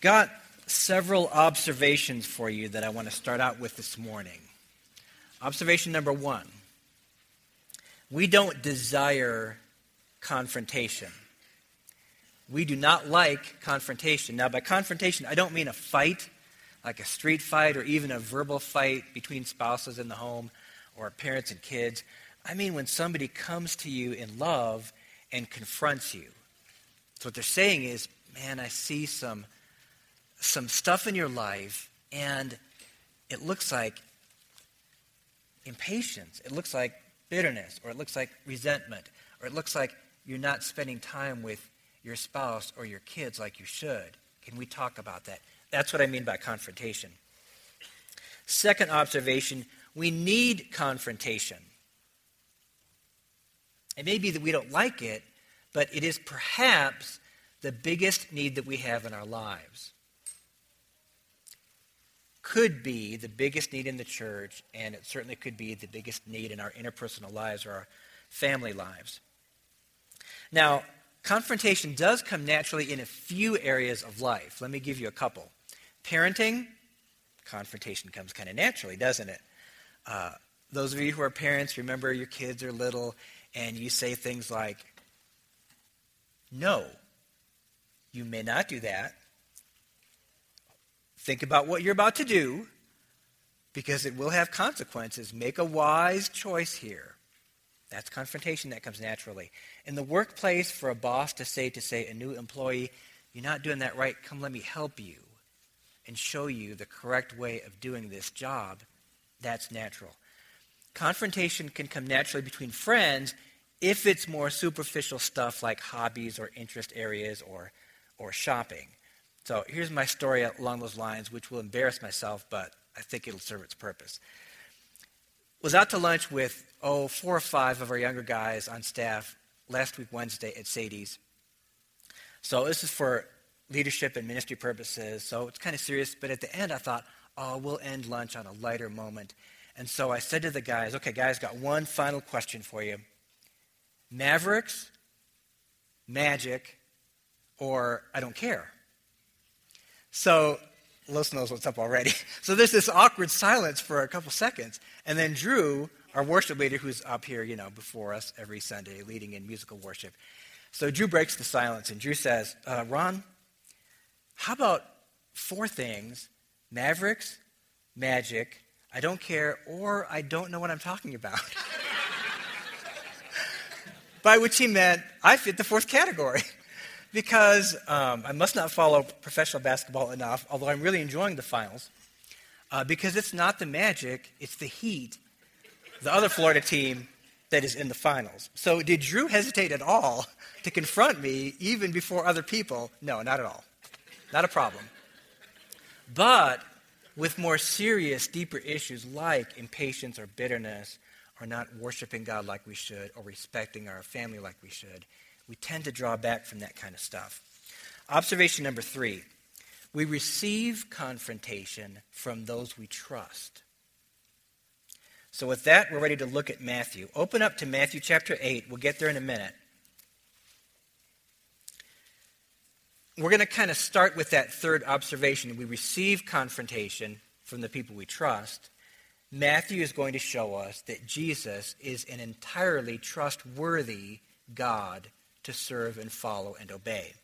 got several observations for you that I want to start out with this morning. Observation number one we don't desire confrontation. We do not like confrontation. Now, by confrontation, I don't mean a fight, like a street fight or even a verbal fight between spouses in the home or parents and kids. I mean when somebody comes to you in love and confronts you. So, what they're saying is, man, I see some some stuff in your life, and it looks like impatience. It looks like bitterness, or it looks like resentment, or it looks like you're not spending time with your spouse or your kids like you should. Can we talk about that? That's what I mean by confrontation. Second observation we need confrontation. It may be that we don't like it, but it is perhaps the biggest need that we have in our lives could be the biggest need in the church, and it certainly could be the biggest need in our interpersonal lives or our family lives. Now, confrontation does come naturally in a few areas of life. Let me give you a couple. Parenting, confrontation comes kind of naturally, doesn't it? Uh, those of you who are parents, remember your kids are little, and you say things like, No, you may not do that. Think about what you're about to do because it will have consequences. Make a wise choice here. That's confrontation that comes naturally. In the workplace, for a boss to say to say a new employee, "You're not doing that right. Come, let me help you," and show you the correct way of doing this job, that's natural. Confrontation can come naturally between friends if it's more superficial stuff like hobbies or interest areas or, or shopping. So here's my story along those lines, which will embarrass myself, but I think it'll serve its purpose. Was out to lunch with, oh, four or five of our younger guys on staff last week, Wednesday, at Sadie's. So this is for leadership and ministry purposes, so it's kind of serious, but at the end I thought, oh, we'll end lunch on a lighter moment. And so I said to the guys, okay, guys, got one final question for you Mavericks, Magic, or I don't care? So Los knows what's up already. So there's this awkward silence for a couple seconds. And then Drew, our worship leader, who's up here, you know, before us every Sunday, leading in musical worship. So Drew breaks the silence, and Drew says, uh, Ron, how about four things Mavericks, Magic, I don't care, or I don't know what I'm talking about? By which he meant, I fit the fourth category because um, I must not follow professional basketball enough, although I'm really enjoying the finals, uh, because it's not the Magic, it's the Heat, the other Florida team that is in the finals. So, did Drew hesitate at all to confront me even before other people? No, not at all. Not a problem. But with more serious, deeper issues like impatience or bitterness, or not worshiping God like we should, or respecting our family like we should, we tend to draw back from that kind of stuff. Observation number three we receive confrontation from those we trust. So, with that, we're ready to look at Matthew. Open up to Matthew chapter 8. We'll get there in a minute. We're going to kind of start with that third observation. We receive confrontation from the people we trust. Matthew is going to show us that Jesus is an entirely trustworthy God to serve and follow and obey.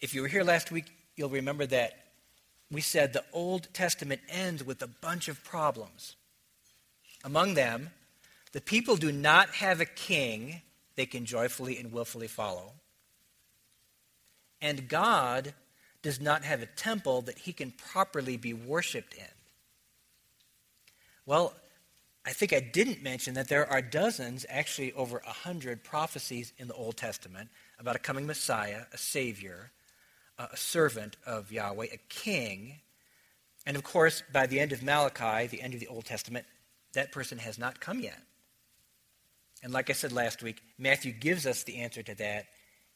If you were here last week, you'll remember that we said the Old Testament ends with a bunch of problems. Among them, the people do not have a king they can joyfully and willfully follow. And God does not have a temple that he can properly be worshiped in. Well, I think I didn't mention that there are dozens, actually over a hundred prophecies in the Old Testament about a coming Messiah, a Savior, a servant of Yahweh, a king. And of course, by the end of Malachi, the end of the Old Testament, that person has not come yet. And like I said last week, Matthew gives us the answer to that.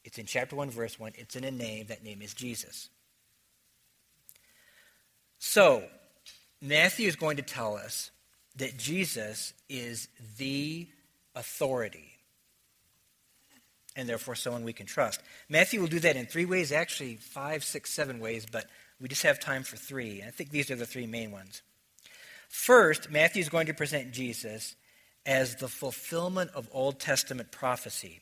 It's in chapter 1, verse 1. It's in a name. That name is Jesus. So, Matthew is going to tell us that Jesus is the authority. and therefore someone we can trust. Matthew will do that in three ways, actually, five, six, seven ways, but we just have time for three. I think these are the three main ones. First, Matthew is going to present Jesus as the fulfillment of Old Testament prophecy.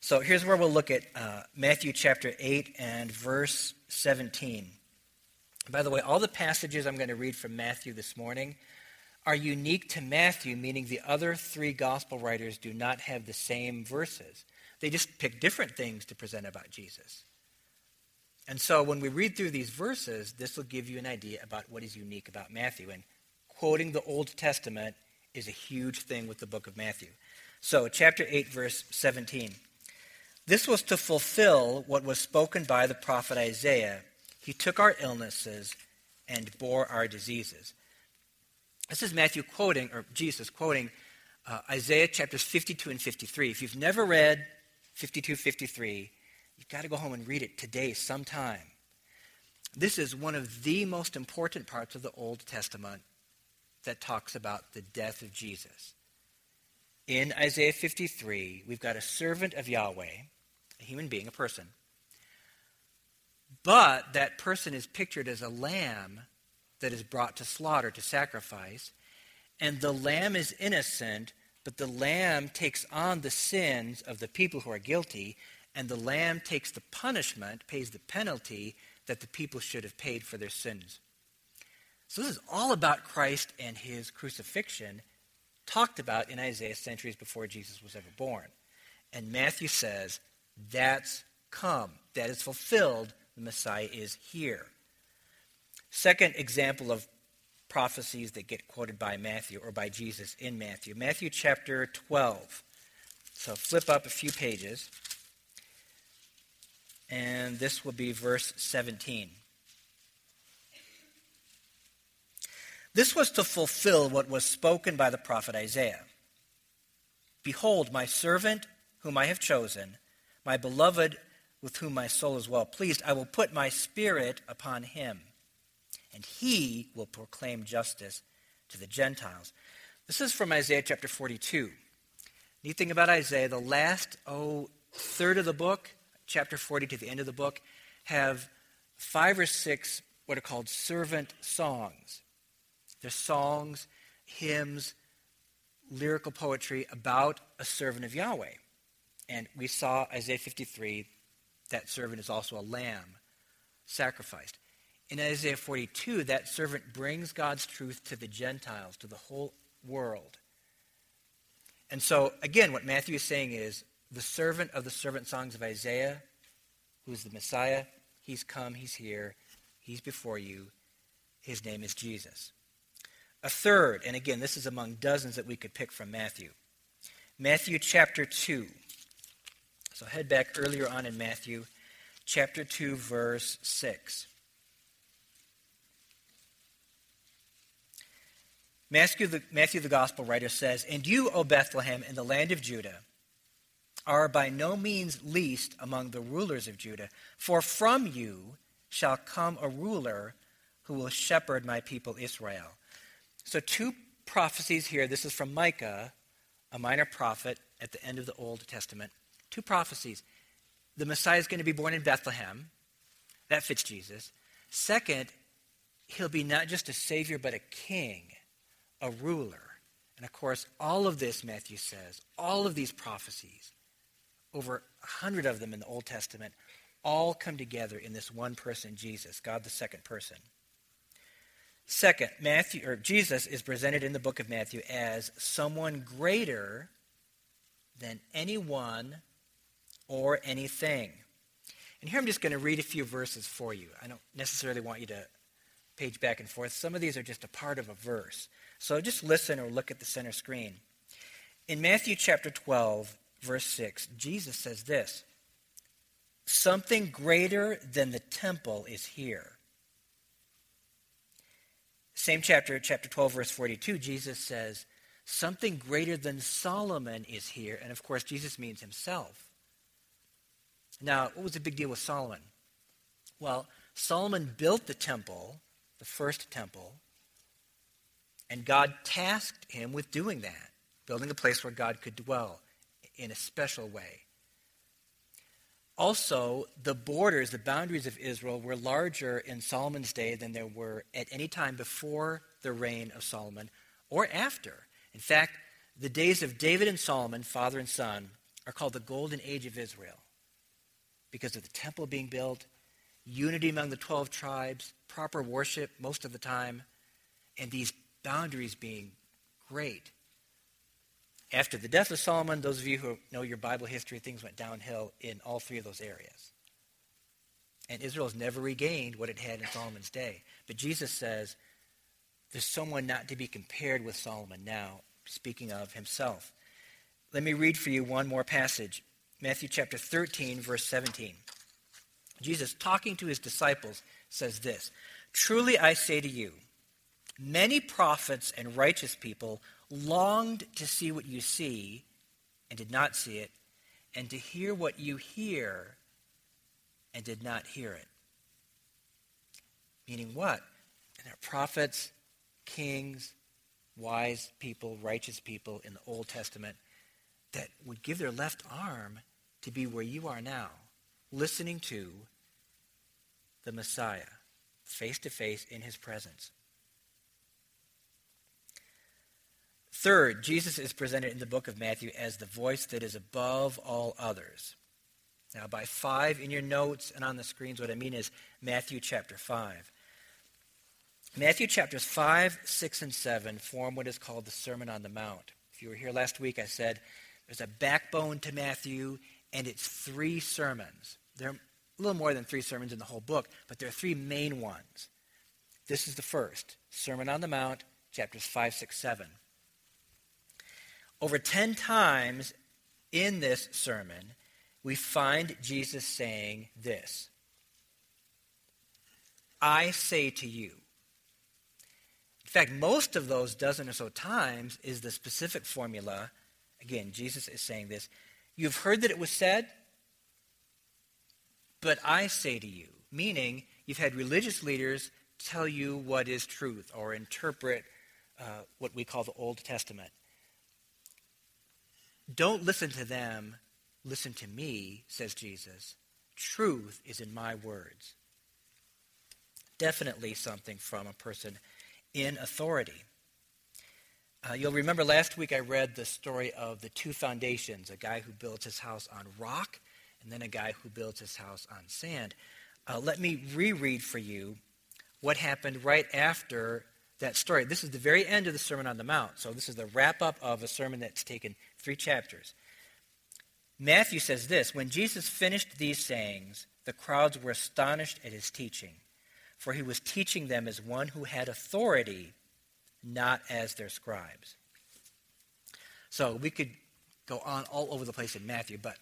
So here's where we'll look at uh, Matthew chapter 8 and verse 17. By the way, all the passages I'm going to read from Matthew this morning are unique to Matthew, meaning the other three gospel writers do not have the same verses. They just pick different things to present about Jesus. And so when we read through these verses, this will give you an idea about what is unique about Matthew. And quoting the Old Testament is a huge thing with the book of Matthew. So, chapter 8, verse 17. This was to fulfill what was spoken by the prophet Isaiah. He took our illnesses and bore our diseases. This is Matthew quoting, or Jesus quoting uh, Isaiah chapters 52 and 53. If you've never read 52, 53, you've got to go home and read it today sometime. This is one of the most important parts of the Old Testament that talks about the death of Jesus. In Isaiah 53, we've got a servant of Yahweh, a human being, a person. But that person is pictured as a lamb that is brought to slaughter, to sacrifice. And the lamb is innocent, but the lamb takes on the sins of the people who are guilty, and the lamb takes the punishment, pays the penalty that the people should have paid for their sins. So this is all about Christ and his crucifixion, talked about in Isaiah centuries before Jesus was ever born. And Matthew says, that's come, that is fulfilled, the Messiah is here. Second example of prophecies that get quoted by Matthew or by Jesus in Matthew. Matthew chapter 12. So flip up a few pages. And this will be verse 17. This was to fulfill what was spoken by the prophet Isaiah. Behold, my servant whom I have chosen, my beloved with whom my soul is well pleased. I will put my spirit upon him and he will proclaim justice to the Gentiles. This is from Isaiah chapter 42. Neat thing about Isaiah, the last, oh, third of the book, chapter 40 to the end of the book, have five or six what are called servant songs. They're songs, hymns, lyrical poetry about a servant of Yahweh. And we saw Isaiah 53, that servant is also a lamb sacrificed. In Isaiah 42, that servant brings God's truth to the Gentiles, to the whole world. And so, again, what Matthew is saying is the servant of the servant songs of Isaiah, who's the Messiah, he's come, he's here, he's before you. His name is Jesus. A third, and again, this is among dozens that we could pick from Matthew. Matthew chapter 2. So head back earlier on in Matthew, chapter 2, verse 6. Matthew the, Matthew, the gospel writer, says, And you, O Bethlehem, in the land of Judah, are by no means least among the rulers of Judah, for from you shall come a ruler who will shepherd my people Israel. So, two prophecies here. This is from Micah, a minor prophet at the end of the Old Testament. Two prophecies. The Messiah is going to be born in Bethlehem. That fits Jesus. Second, he'll be not just a savior, but a king a ruler. And of course, all of this, Matthew says, all of these prophecies, over a hundred of them in the Old Testament, all come together in this one person, Jesus, God the second person. Second, Matthew or Jesus is presented in the book of Matthew as someone greater than anyone or anything. And here I'm just going to read a few verses for you. I don't necessarily want you to page back and forth. Some of these are just a part of a verse. So just listen or look at the center screen. In Matthew chapter 12, verse 6, Jesus says this Something greater than the temple is here. Same chapter, chapter 12, verse 42, Jesus says, Something greater than Solomon is here. And of course, Jesus means himself. Now, what was the big deal with Solomon? Well, Solomon built the temple, the first temple, and God tasked him with doing that, building a place where God could dwell. in a special way. Also, the borders, the boundaries of Israel were larger in Solomon's day than there were at any time before the reign of Solomon or after. In fact, the days of David and Solomon, father and son, are called the golden age of Israel because of the temple being built, unity among the 12 tribes, proper worship most of the time, and these boundaries being great. After the death of Solomon, those of you who know your Bible history, things went downhill in all three of those areas. And Israel has never regained what it had in Solomon's day. But Jesus says there's someone not to be compared with Solomon now, speaking of himself. Let me read for you one more passage Matthew chapter 13, verse 17. Jesus, talking to his disciples, says this Truly I say to you, many prophets and righteous people longed to see what you see and did not see it, and to hear what you hear and did not hear it. Meaning what? And there are prophets, kings, wise people, righteous people in the Old Testament that would give their left arm to be where you are now, listening to the Messiah, face to face in his presence. Third, Jesus is presented in the book of Matthew as the voice that is above all others. Now, by five in your notes and on the screens, what I mean is Matthew chapter 5. Matthew chapters 5, 6, and 7 form what is called the Sermon on the Mount. If you were here last week, I said there's a backbone to Matthew, and it's three sermons. There are a little more than three sermons in the whole book, but there are three main ones. This is the first Sermon on the Mount, chapters 5, 6, 7. Over 10 times in this sermon, we find Jesus saying this I say to you. In fact, most of those dozen or so times is the specific formula. Again, Jesus is saying this You've heard that it was said, but I say to you, meaning you've had religious leaders tell you what is truth or interpret uh, what we call the Old Testament. Don't listen to them, listen to me, says Jesus. Truth is in my words. Definitely something from a person in authority. Uh, you'll remember last week I read the story of the two foundations a guy who builds his house on rock, and then a guy who builds his house on sand. Uh, let me reread for you what happened right after that story. This is the very end of the Sermon on the Mount. So, this is the wrap up of a sermon that's taken three chapters. Matthew says this When Jesus finished these sayings, the crowds were astonished at his teaching, for he was teaching them as one who had authority, not as their scribes. So, we could go on all over the place in Matthew, but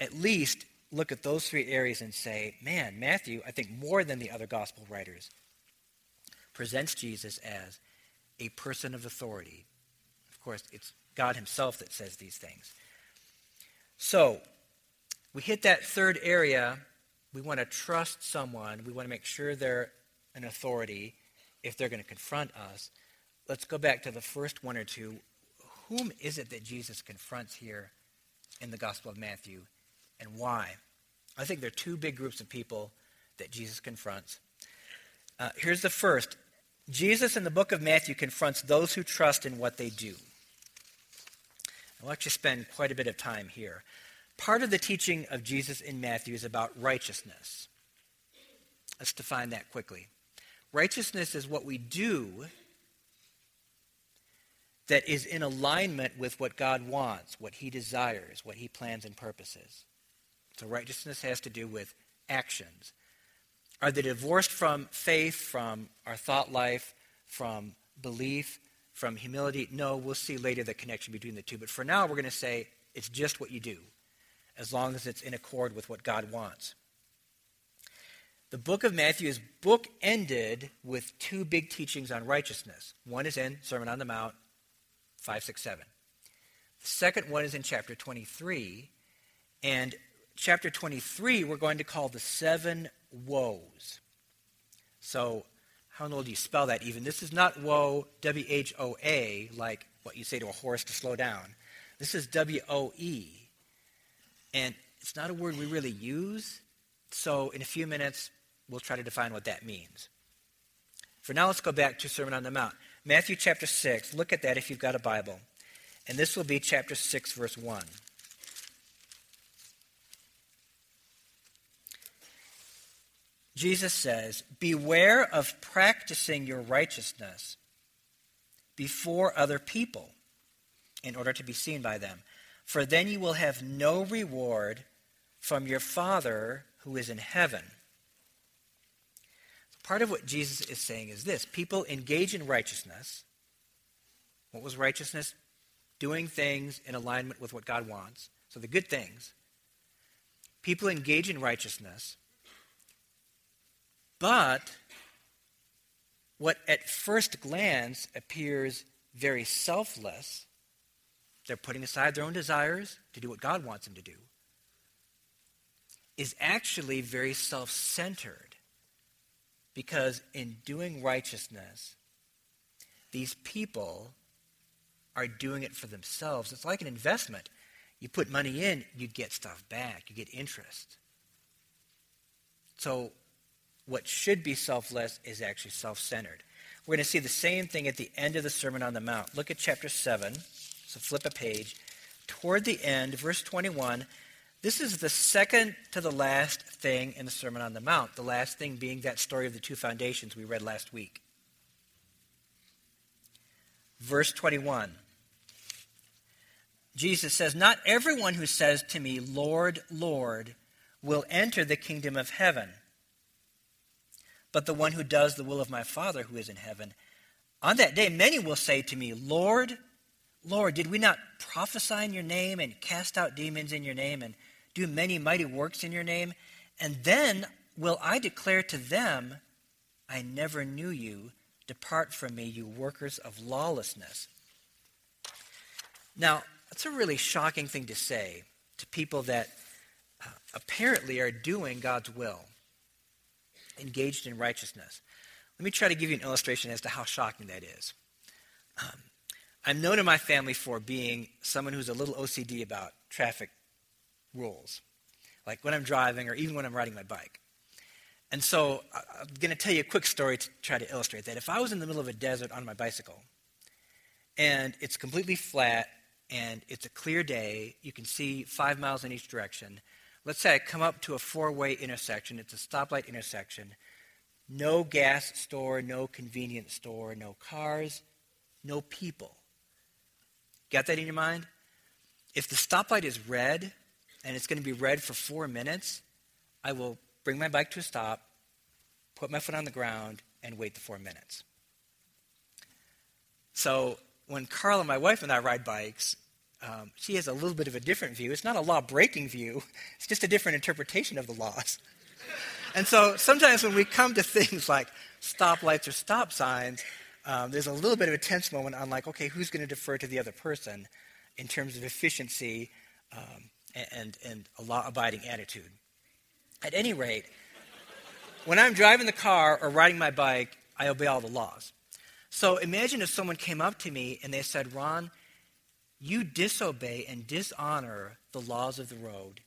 at least look at those three areas and say, man, Matthew, I think more than the other gospel writers, presents Jesus as a person of authority. Of course, it's God Himself that says these things. So, we hit that third area. We want to trust someone. We want to make sure they're an authority if they're going to confront us. Let's go back to the first one or two. Whom is it that Jesus confronts here in the Gospel of Matthew and why? I think there are two big groups of people that Jesus confronts. Uh, here's the first Jesus in the book of Matthew confronts those who trust in what they do. I'll actually spend quite a bit of time here. Part of the teaching of Jesus in Matthew is about righteousness. Let's define that quickly. Righteousness is what we do that is in alignment with what God wants, what He desires, what He plans and purposes. So righteousness has to do with actions. Are they divorced from faith, from our thought life, from belief, from humility? No, we'll see later the connection between the two. But for now, we're going to say it's just what you do, as long as it's in accord with what God wants. The book of Matthew is book ended with two big teachings on righteousness. One is in Sermon on the Mount, 5, 6, 7. The second one is in chapter 23. And chapter 23, we're going to call the seven woes. So, how in the world do you spell that even? This is not woe, W H O A, like what you say to a horse to slow down. This is W O E, And it's not a word we really use. So in a few minutes, we'll try to define what that means. For now, let's go back to Sermon on the Mount. Matthew chapter 6. Look at that if you've got a Bible. And this will be chapter 6, verse 1. Jesus says, Beware of practicing your righteousness before other people in order to be seen by them, for then you will have no reward from your Father who is in heaven. Part of what Jesus is saying is this people engage in righteousness. What was righteousness? Doing things in alignment with what God wants. So the good things. People engage in righteousness but what at first glance appears very selfless, they're putting aside their own desires to do what God wants them to do, is actually very self centered. Because in doing righteousness, these people are doing it for themselves. It's like an investment. You put money in, you get stuff back, you get interest. So what should be selfless is actually self centered. We're going to see the same thing at the end of the Sermon on the Mount. Look at chapter 7. So flip a page. Toward the end, verse 21, this is the second to the last thing in the Sermon on the Mount, the last thing being that story of the two foundations we read last week. Verse 21. Jesus says, Not everyone who says to me, Lord, Lord, will enter the kingdom of heaven but the one who does the will of my Father who is in heaven. On that day, many will say to me, Lord, Lord, did we not prophesy in your name and cast out demons in your name and do many mighty works in your name? And then will I declare to them, I never knew you. Depart from me, you workers of lawlessness. Now, that's a really shocking thing to say to people that uh, apparently are doing God's will engaged in righteousness. Let me try to give you an illustration as to how shocking that is. Um, I'm known in my family for being someone who's a little OCD about traffic rules, like when I'm driving or even when I'm riding my bike. And so I'm going to tell you a quick story to try to illustrate that. If I was in the middle of a desert on my bicycle and it's completely flat and it's a clear day, you can see five miles in each direction, Let's say I come up to a four way intersection, it's a stoplight intersection. No gas store, no convenience store, no cars, no people. Got that in your mind? If the stoplight is red and it's going to be red for four minutes, I will bring my bike to a stop, put my foot on the ground, and wait the four minutes. So when Carla, my wife, and I ride bikes, um, she has a little bit of a different view. It's not a law breaking view, it's just a different interpretation of the laws. and so sometimes when we come to things like stoplights or stop signs, um, there's a little bit of a tense moment on, like, okay, who's going to defer to the other person in terms of efficiency um, and, and a law abiding attitude. At any rate, when I'm driving the car or riding my bike, I obey all the laws. So imagine if someone came up to me and they said, Ron, you disobey and dishonor the laws of the road.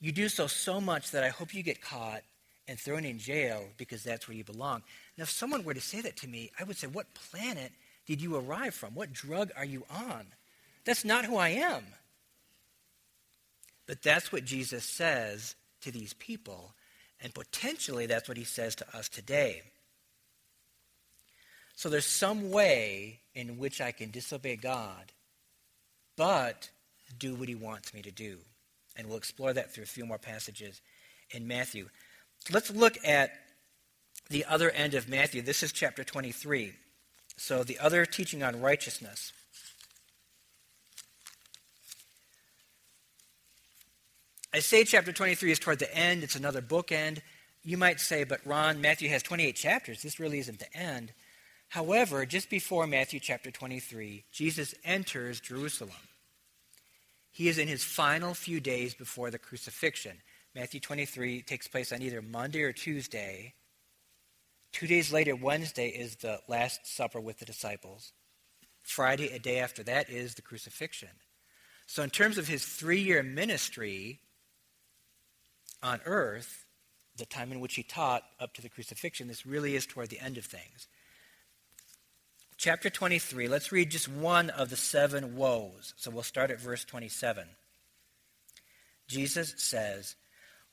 You do so so much that I hope you get caught and thrown in jail because that's where you belong. Now, if someone were to say that to me, I would say, What planet did you arrive from? What drug are you on? That's not who I am. But that's what Jesus says to these people, and potentially that's what he says to us today. So there's some way in which I can disobey God, but do what he wants me to do. And we'll explore that through a few more passages in Matthew. Let's look at the other end of Matthew. This is chapter 23. So the other teaching on righteousness. I say chapter 23 is toward the end, it's another bookend. You might say, but Ron, Matthew has 28 chapters. This really isn't the end. However, just before Matthew chapter 23, Jesus enters Jerusalem. He is in his final few days before the crucifixion. Matthew 23 takes place on either Monday or Tuesday. Two days later, Wednesday, is the Last Supper with the disciples. Friday, a day after that, is the crucifixion. So, in terms of his three year ministry on earth, the time in which he taught up to the crucifixion, this really is toward the end of things. Chapter 23, let's read just one of the seven woes. So we'll start at verse 27. Jesus says,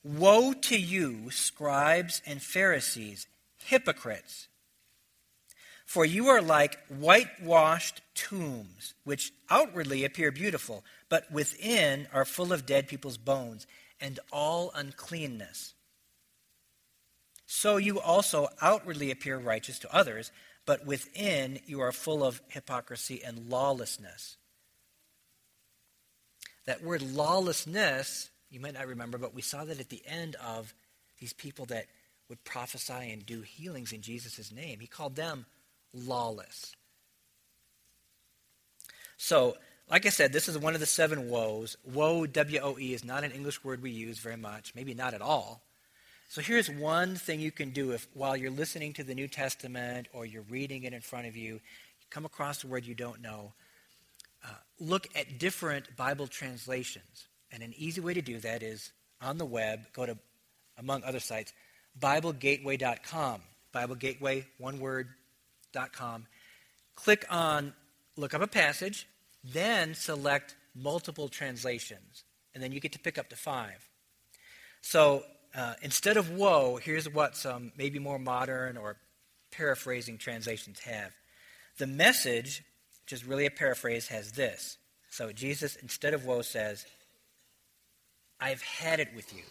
Woe to you, scribes and Pharisees, hypocrites! For you are like whitewashed tombs, which outwardly appear beautiful, but within are full of dead people's bones and all uncleanness. So you also outwardly appear righteous to others, but within you are full of hypocrisy and lawlessness. That word lawlessness, you might not remember, but we saw that at the end of these people that would prophesy and do healings in Jesus' name. He called them lawless. So, like I said, this is one of the seven woes. Woe, W O E, is not an English word we use very much, maybe not at all. So here's one thing you can do if while you're listening to the New Testament or you're reading it in front of you, you come across a word you don't know. Uh, look at different Bible translations. And an easy way to do that is on the web, go to, among other sites, BibleGateway.com. BibleGateway, one word, com. Click on look up a passage, then select multiple translations, and then you get to pick up to five. So uh, instead of woe, here's what some maybe more modern or paraphrasing translations have. The message, which is really a paraphrase, has this. So Jesus, instead of woe, says, I've had it with you.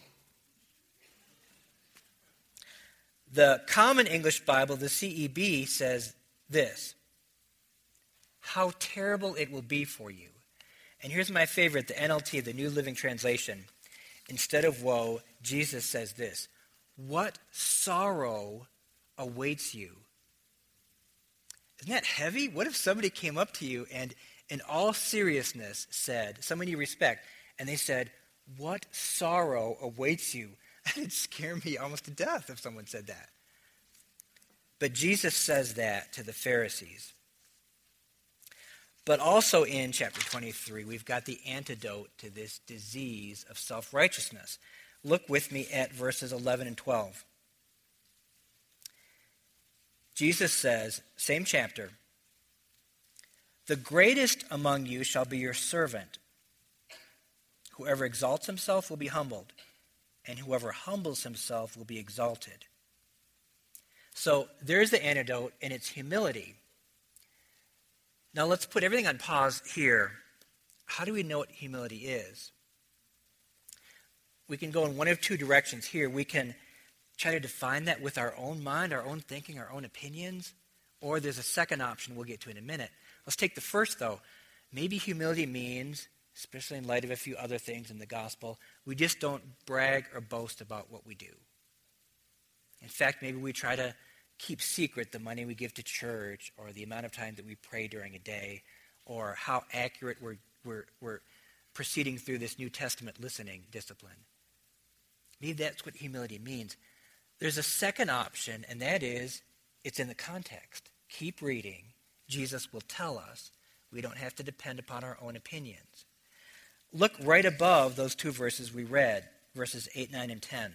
The Common English Bible, the CEB, says this How terrible it will be for you. And here's my favorite the NLT, the New Living Translation. Instead of woe, Jesus says this What sorrow awaits you? Isn't that heavy? What if somebody came up to you and, in all seriousness, said, someone you respect, and they said, What sorrow awaits you? That'd scare me almost to death if someone said that. But Jesus says that to the Pharisees. But also in chapter 23, we've got the antidote to this disease of self righteousness. Look with me at verses 11 and 12. Jesus says, same chapter, The greatest among you shall be your servant. Whoever exalts himself will be humbled, and whoever humbles himself will be exalted. So there's the antidote, and it's humility. Now let's put everything on pause here. How do we know what humility is? We can go in one of two directions here. We can try to define that with our own mind, our own thinking, our own opinions, or there's a second option we'll get to in a minute. Let's take the first, though. Maybe humility means, especially in light of a few other things in the gospel, we just don't brag or boast about what we do. In fact, maybe we try to keep secret the money we give to church or the amount of time that we pray during a day or how accurate we're, we're, we're proceeding through this New Testament listening discipline. Maybe that's what humility means. There's a second option, and that is it's in the context. Keep reading. Jesus will tell us. We don't have to depend upon our own opinions. Look right above those two verses we read, verses 8, 9, and 10.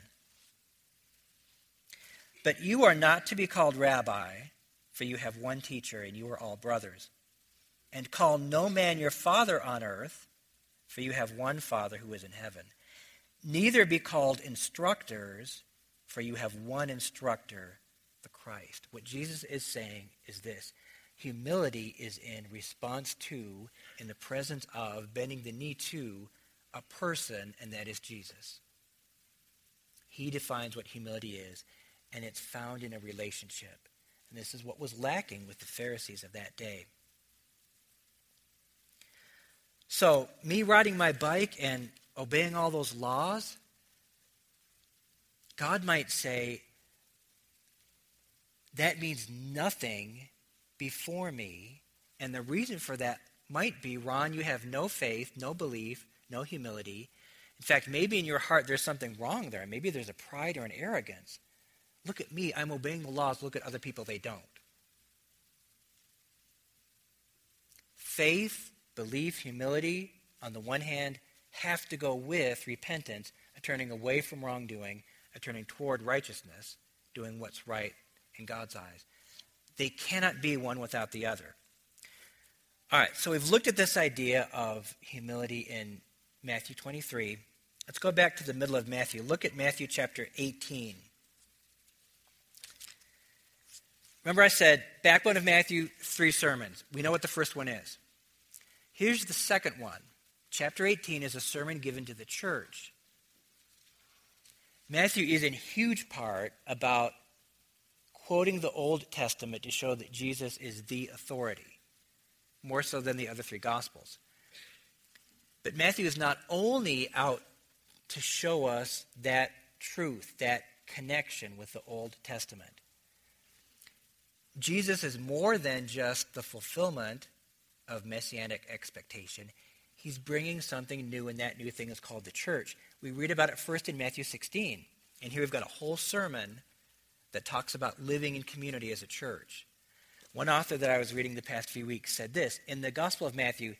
But you are not to be called rabbi, for you have one teacher, and you are all brothers. And call no man your father on earth, for you have one Father who is in heaven. Neither be called instructors, for you have one instructor, the Christ. What Jesus is saying is this humility is in response to, in the presence of, bending the knee to a person, and that is Jesus. He defines what humility is and it's found in a relationship. And this is what was lacking with the Pharisees of that day. So, me riding my bike and obeying all those laws, God might say, that means nothing before me. And the reason for that might be, Ron, you have no faith, no belief, no humility. In fact, maybe in your heart there's something wrong there. Maybe there's a pride or an arrogance. Look at me, I'm obeying the laws. Look at other people, they don't. Faith, belief, humility, on the one hand, have to go with repentance, a turning away from wrongdoing, a turning toward righteousness, doing what's right in God's eyes. They cannot be one without the other. All right, so we've looked at this idea of humility in Matthew 23. Let's go back to the middle of Matthew. Look at Matthew chapter 18. Remember, I said, backbone of Matthew, three sermons. We know what the first one is. Here's the second one. Chapter 18 is a sermon given to the church. Matthew is in huge part about quoting the Old Testament to show that Jesus is the authority, more so than the other three Gospels. But Matthew is not only out to show us that truth, that connection with the Old Testament. Jesus is more than just the fulfillment of messianic expectation. He's bringing something new, and that new thing is called the church. We read about it first in Matthew 16. And here we've got a whole sermon that talks about living in community as a church. One author that I was reading the past few weeks said this In the Gospel of Matthew,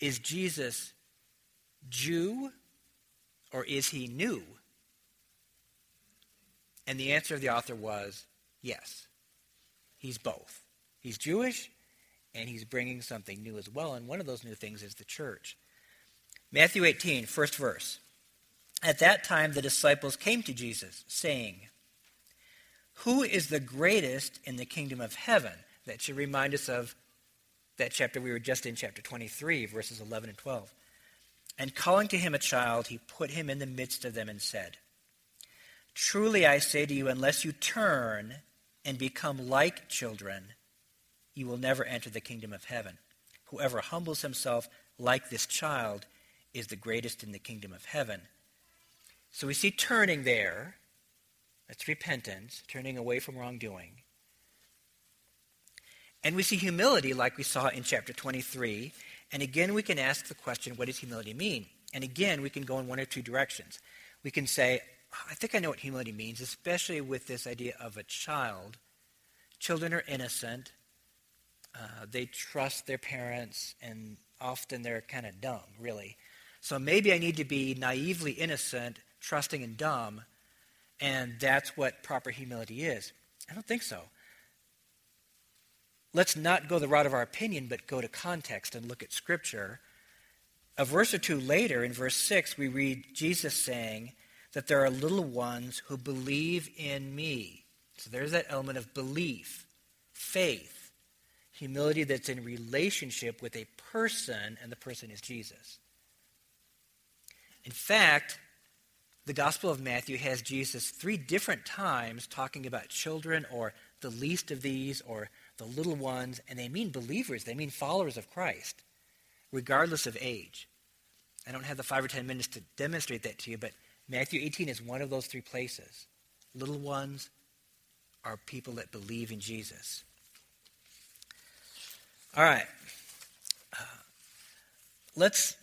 is Jesus Jew or is he new? And the answer of the author was yes. He's both. He's Jewish and he's bringing something new as well. And one of those new things is the church. Matthew 18, first verse. At that time, the disciples came to Jesus, saying, Who is the greatest in the kingdom of heaven? That should remind us of that chapter we were just in, chapter 23, verses 11 and 12. And calling to him a child, he put him in the midst of them and said, Truly I say to you, unless you turn and become like children, you will never enter the kingdom of heaven. Whoever humbles himself like this child is the greatest in the kingdom of heaven. So we see turning there. That's repentance, turning away from wrongdoing. And we see humility, like we saw in chapter 23. And again, we can ask the question what does humility mean? And again, we can go in one or two directions. We can say, I think I know what humility means, especially with this idea of a child. Children are innocent, uh, they trust their parents, and often they're kind of dumb, really. So maybe I need to be naively innocent, trusting, and dumb, and that's what proper humility is. I don't think so. Let's not go the route of our opinion, but go to context and look at Scripture. A verse or two later, in verse 6, we read Jesus saying that there are little ones who believe in me. So there's that element of belief, faith humility that's in relationship with a person, and the person is Jesus. In fact, the Gospel of Matthew has Jesus three different times talking about children or the least of these or the little ones, and they mean believers, they mean followers of Christ, regardless of age. I don't have the five or ten minutes to demonstrate that to you, but Matthew 18 is one of those three places. Little ones are people that believe in Jesus. All right. Uh, let's,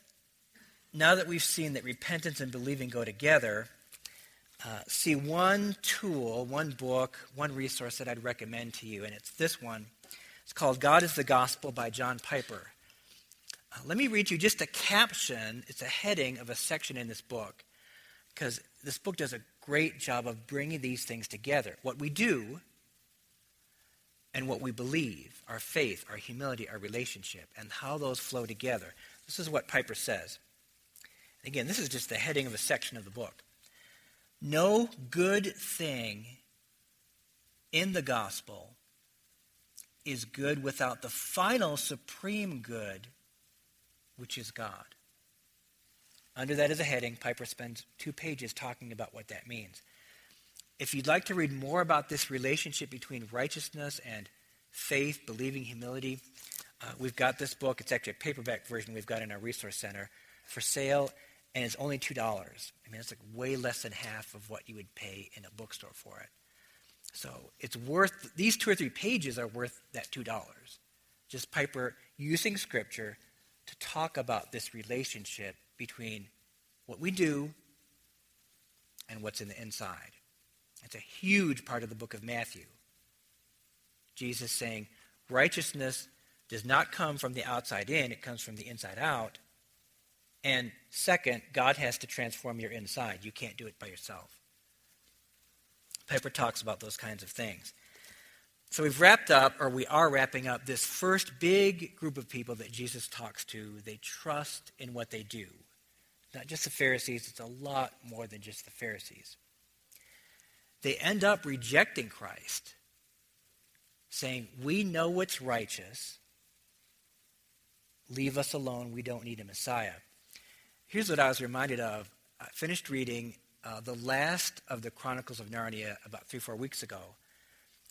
now that we've seen that repentance and believing go together, uh, see one tool, one book, one resource that I'd recommend to you, and it's this one. It's called God is the Gospel by John Piper. Uh, let me read you just a caption. It's a heading of a section in this book, because this book does a great job of bringing these things together. What we do and what we believe, our faith, our humility, our relationship, and how those flow together. This is what Piper says. Again, this is just the heading of a section of the book. No good thing in the gospel is good without the final supreme good, which is God. Under that is a heading. Piper spends two pages talking about what that means. If you'd like to read more about this relationship between righteousness and faith, believing, humility, uh, we've got this book. It's actually a paperback version we've got in our resource center for sale, and it's only $2. I mean, it's like way less than half of what you would pay in a bookstore for it. So it's worth, these two or three pages are worth that $2. Just Piper using Scripture to talk about this relationship between what we do and what's in the inside. It's a huge part of the book of Matthew. Jesus saying, righteousness does not come from the outside in, it comes from the inside out. And second, God has to transform your inside. You can't do it by yourself. Piper talks about those kinds of things. So we've wrapped up, or we are wrapping up, this first big group of people that Jesus talks to. They trust in what they do. Not just the Pharisees, it's a lot more than just the Pharisees. They end up rejecting Christ, saying, We know what's righteous. Leave us alone. We don't need a Messiah. Here's what I was reminded of. I finished reading uh, the last of the Chronicles of Narnia about three, four weeks ago.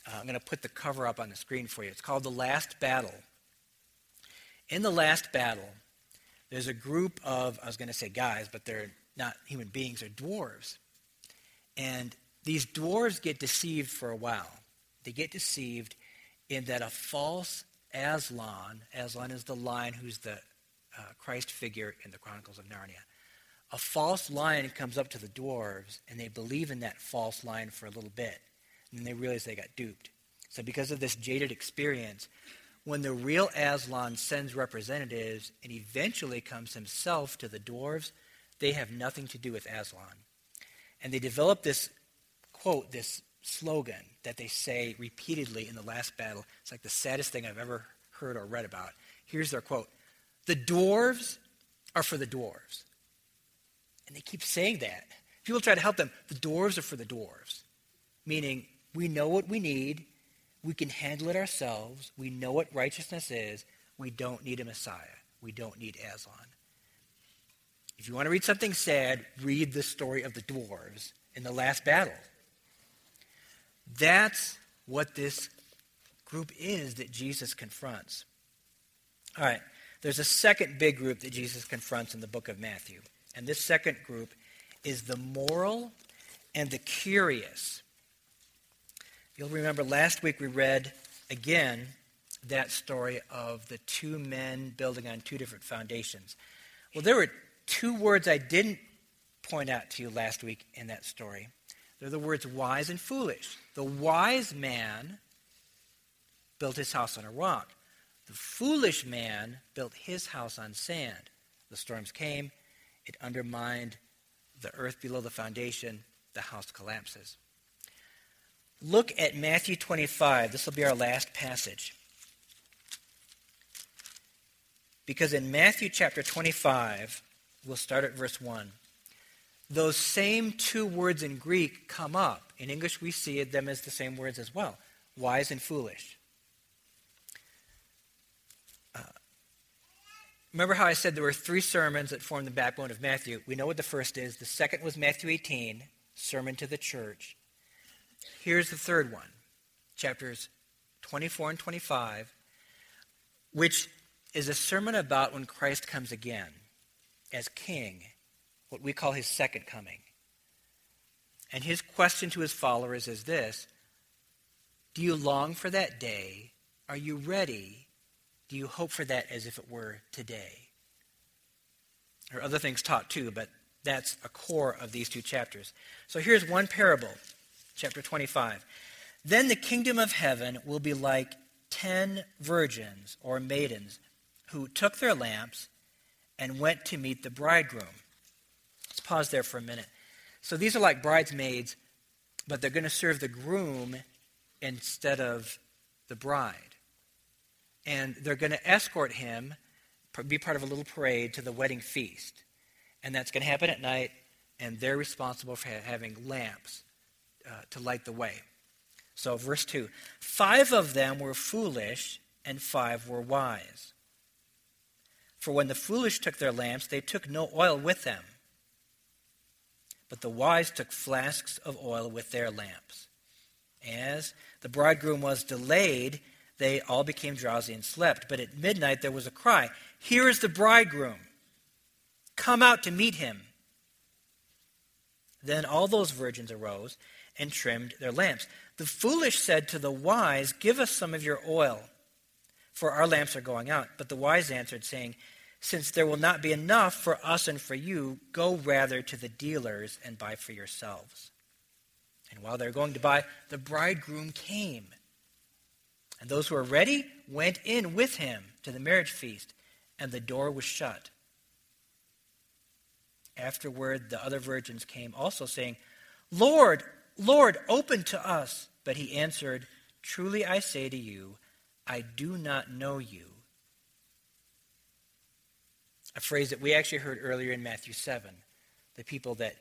Uh, I'm going to put the cover up on the screen for you. It's called The Last Battle. In The Last Battle, there's a group of, I was going to say guys, but they're not human beings, they're dwarves. And these dwarves get deceived for a while. They get deceived in that a false Aslan, Aslan is the lion who's the uh, Christ figure in the Chronicles of Narnia. A false lion comes up to the dwarves, and they believe in that false lion for a little bit. And then they realize they got duped. So, because of this jaded experience, when the real Aslan sends representatives and eventually comes himself to the dwarves, they have nothing to do with Aslan. And they develop this quote, this slogan that they say repeatedly in the last battle. It's like the saddest thing I've ever heard or read about. Here's their quote The dwarves are for the dwarves. And they keep saying that. People try to help them. The dwarves are for the dwarves. Meaning, we know what we need, we can handle it ourselves, we know what righteousness is, we don't need a Messiah, we don't need Aslan. If you want to read something sad, read the story of the dwarves in the last battle. That's what this group is that Jesus confronts. All right, there's a second big group that Jesus confronts in the book of Matthew. And this second group is the moral and the curious. You'll remember last week we read again that story of the two men building on two different foundations. Well, there were two words I didn't point out to you last week in that story. They're the words wise and foolish. The wise man built his house on a rock. The foolish man built his house on sand. The storms came, it undermined the earth below the foundation, the house collapses. Look at Matthew 25. This will be our last passage. Because in Matthew chapter 25, we'll start at verse 1 those same two words in Greek come up. In English, we see them as the same words as well wise and foolish. Uh, remember how I said there were three sermons that formed the backbone of Matthew? We know what the first is. The second was Matthew 18, Sermon to the Church. Here's the third one, chapters 24 and 25, which is a sermon about when Christ comes again as king what we call his second coming. And his question to his followers is this Do you long for that day? Are you ready? Do you hope for that as if it were today? There are other things taught too, but that's a core of these two chapters. So here's one parable, chapter 25. Then the kingdom of heaven will be like ten virgins or maidens who took their lamps and went to meet the bridegroom. Let's pause there for a minute. So these are like bridesmaids, but they're going to serve the groom instead of the bride. And they're going to escort him, be part of a little parade to the wedding feast. And that's going to happen at night, and they're responsible for having lamps uh, to light the way. So, verse 2 Five of them were foolish, and five were wise. For when the foolish took their lamps, they took no oil with them. But the wise took flasks of oil with their lamps. As the bridegroom was delayed, they all became drowsy and slept. But at midnight there was a cry Here is the bridegroom! Come out to meet him! Then all those virgins arose and trimmed their lamps. The foolish said to the wise, Give us some of your oil, for our lamps are going out. But the wise answered, saying, since there will not be enough for us and for you, go rather to the dealers and buy for yourselves. And while they were going to buy, the bridegroom came. And those who were ready went in with him to the marriage feast, and the door was shut. Afterward, the other virgins came also, saying, Lord, Lord, open to us. But he answered, Truly I say to you, I do not know you. A phrase that we actually heard earlier in Matthew 7. The people that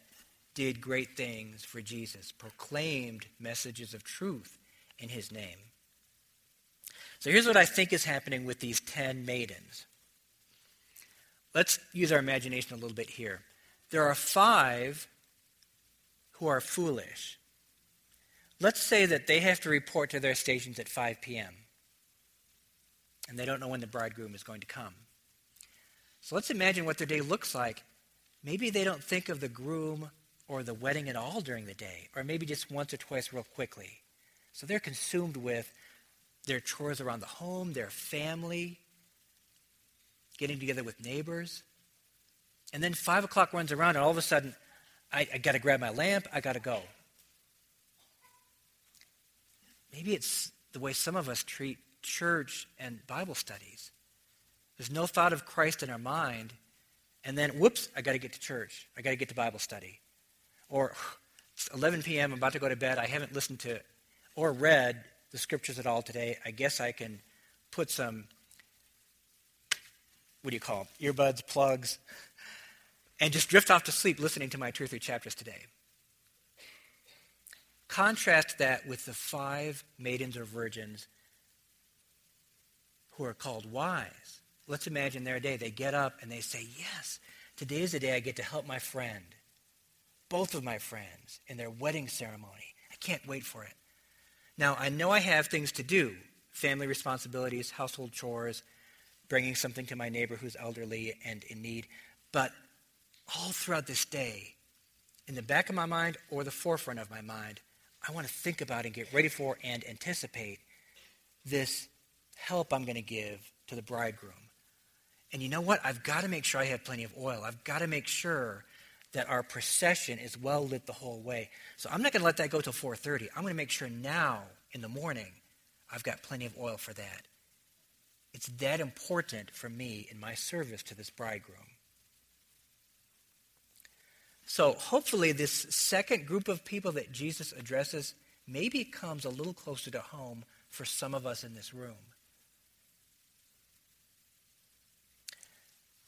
did great things for Jesus, proclaimed messages of truth in his name. So here's what I think is happening with these ten maidens. Let's use our imagination a little bit here. There are five who are foolish. Let's say that they have to report to their stations at 5 p.m. and they don't know when the bridegroom is going to come. So let's imagine what their day looks like. Maybe they don't think of the groom or the wedding at all during the day, or maybe just once or twice real quickly. So they're consumed with their chores around the home, their family, getting together with neighbors. And then five o'clock runs around, and all of a sudden, I, I got to grab my lamp, I got to go. Maybe it's the way some of us treat church and Bible studies. There's no thought of Christ in our mind, and then, whoops, I got to get to church. I got to get to Bible study. Or, it's 11 p.m., I'm about to go to bed. I haven't listened to or read the scriptures at all today. I guess I can put some, what do you call them, earbuds, plugs, and just drift off to sleep listening to my two or three chapters today. Contrast that with the five maidens or virgins who are called wise. Let's imagine their day. They get up and they say, Yes, today is the day I get to help my friend, both of my friends, in their wedding ceremony. I can't wait for it. Now, I know I have things to do family responsibilities, household chores, bringing something to my neighbor who's elderly and in need. But all throughout this day, in the back of my mind or the forefront of my mind, I want to think about and get ready for and anticipate this help I'm going to give to the bridegroom. And you know what? I've got to make sure I have plenty of oil. I've got to make sure that our procession is well lit the whole way. So I'm not going to let that go till 4:30. I'm going to make sure now in the morning I've got plenty of oil for that. It's that important for me in my service to this bridegroom. So hopefully this second group of people that Jesus addresses maybe comes a little closer to home for some of us in this room.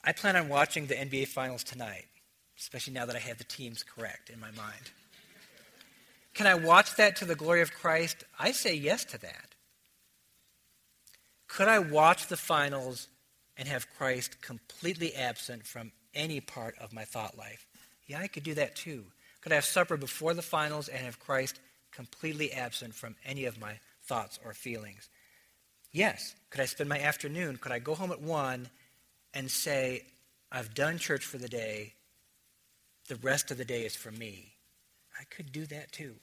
I plan on watching the NBA Finals tonight especially now that I have the teams correct in my mind. Can I watch that to the glory of Christ? I say yes to that. Could I watch the finals and have Christ completely absent from any part of my thought life? Yeah, I could do that too. Could I have supper before the finals and have Christ completely absent from any of my thoughts or feelings? Yes. Could I spend my afternoon? Could I go home at 1 and say, I've done church for the day the rest of the day is for me. I could do that too.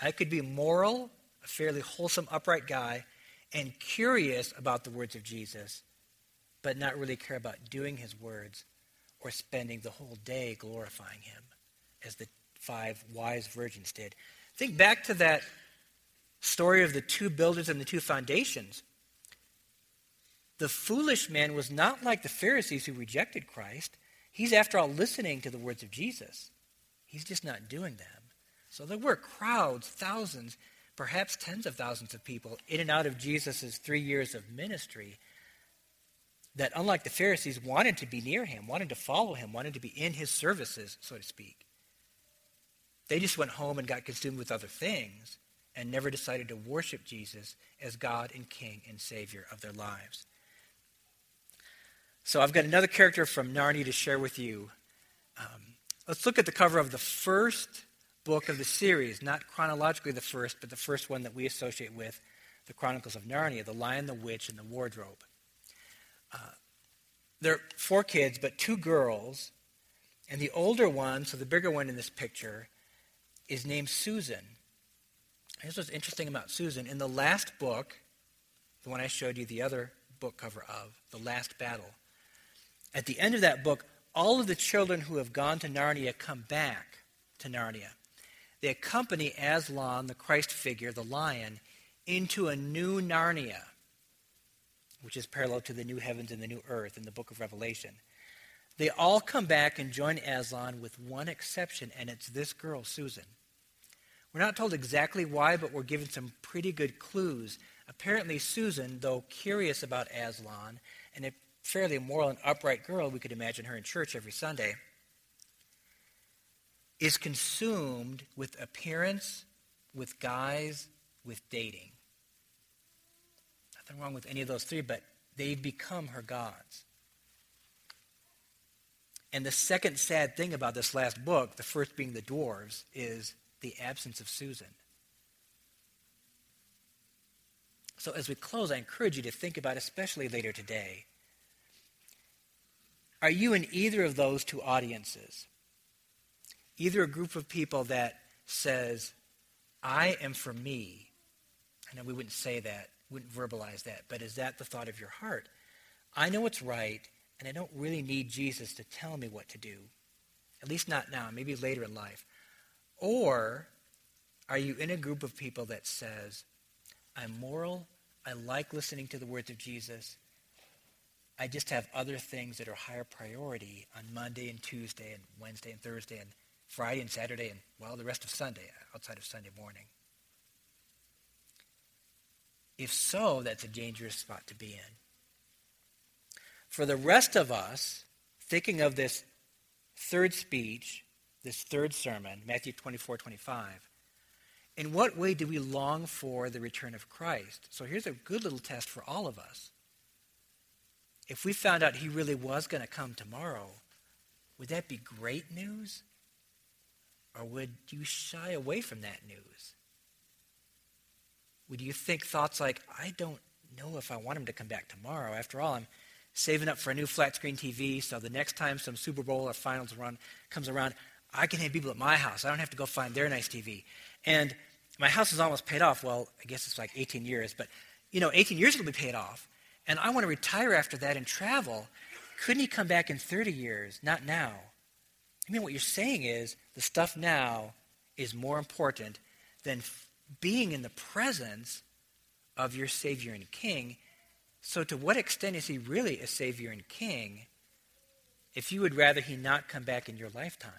I could be moral, a fairly wholesome, upright guy, and curious about the words of Jesus, but not really care about doing his words or spending the whole day glorifying him, as the five wise virgins did. Think back to that story of the two builders and the two foundations. The foolish man was not like the Pharisees who rejected Christ. He's, after all, listening to the words of Jesus. He's just not doing them. So there were crowds, thousands, perhaps tens of thousands of people in and out of Jesus' three years of ministry that, unlike the Pharisees, wanted to be near him, wanted to follow him, wanted to be in his services, so to speak. They just went home and got consumed with other things and never decided to worship Jesus as God and King and Savior of their lives. So I've got another character from Narnia to share with you. Um, let's look at the cover of the first book of the series, not chronologically the first, but the first one that we associate with the Chronicles of Narnia The Lion, the Witch, and the Wardrobe. Uh, there are four kids, but two girls. And the older one, so the bigger one in this picture, is named Susan. Here's what's interesting about Susan. In the last book, the one I showed you the other book cover of, The Last Battle, at the end of that book, all of the children who have gone to Narnia come back to Narnia. They accompany Aslan, the Christ figure, the lion, into a new Narnia, which is parallel to the new heavens and the new earth in the book of Revelation. They all come back and join Aslan with one exception, and it's this girl, Susan. We're not told exactly why, but we're given some pretty good clues. Apparently, Susan, though curious about Aslan and a fairly moral and upright girl, we could imagine her in church every Sunday, is consumed with appearance, with guys, with dating. Nothing wrong with any of those three, but they've become her gods. And the second sad thing about this last book, the first being the dwarves, is the absence of Susan. So as we close, I encourage you to think about, especially later today, are you in either of those two audiences? Either a group of people that says, I am for me. I know we wouldn't say that, wouldn't verbalize that, but is that the thought of your heart? I know what's right, and I don't really need Jesus to tell me what to do. At least not now, maybe later in life. Or are you in a group of people that says, I'm moral, I like listening to the words of Jesus, I just have other things that are higher priority on Monday and Tuesday and Wednesday and Thursday and Friday and Saturday and, well, the rest of Sunday outside of Sunday morning? If so, that's a dangerous spot to be in. For the rest of us, thinking of this third speech, this third sermon, Matthew 24, 25, in what way do we long for the return of Christ? So here's a good little test for all of us. If we found out he really was going to come tomorrow, would that be great news? Or would you shy away from that news? Would you think thoughts like, I don't know if I want him to come back tomorrow? After all, I'm saving up for a new flat screen TV, so the next time some Super Bowl or finals run comes around, I can have people at my house. I don't have to go find their nice TV. And my house is almost paid off. Well, I guess it's like 18 years, but you know, 18 years it'll be paid off. And I want to retire after that and travel. Couldn't he come back in 30 years? Not now. I mean, what you're saying is the stuff now is more important than being in the presence of your Savior and King. So, to what extent is he really a Savior and King if you would rather he not come back in your lifetime?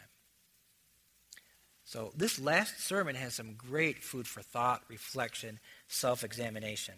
So, this last sermon has some great food for thought, reflection, self examination.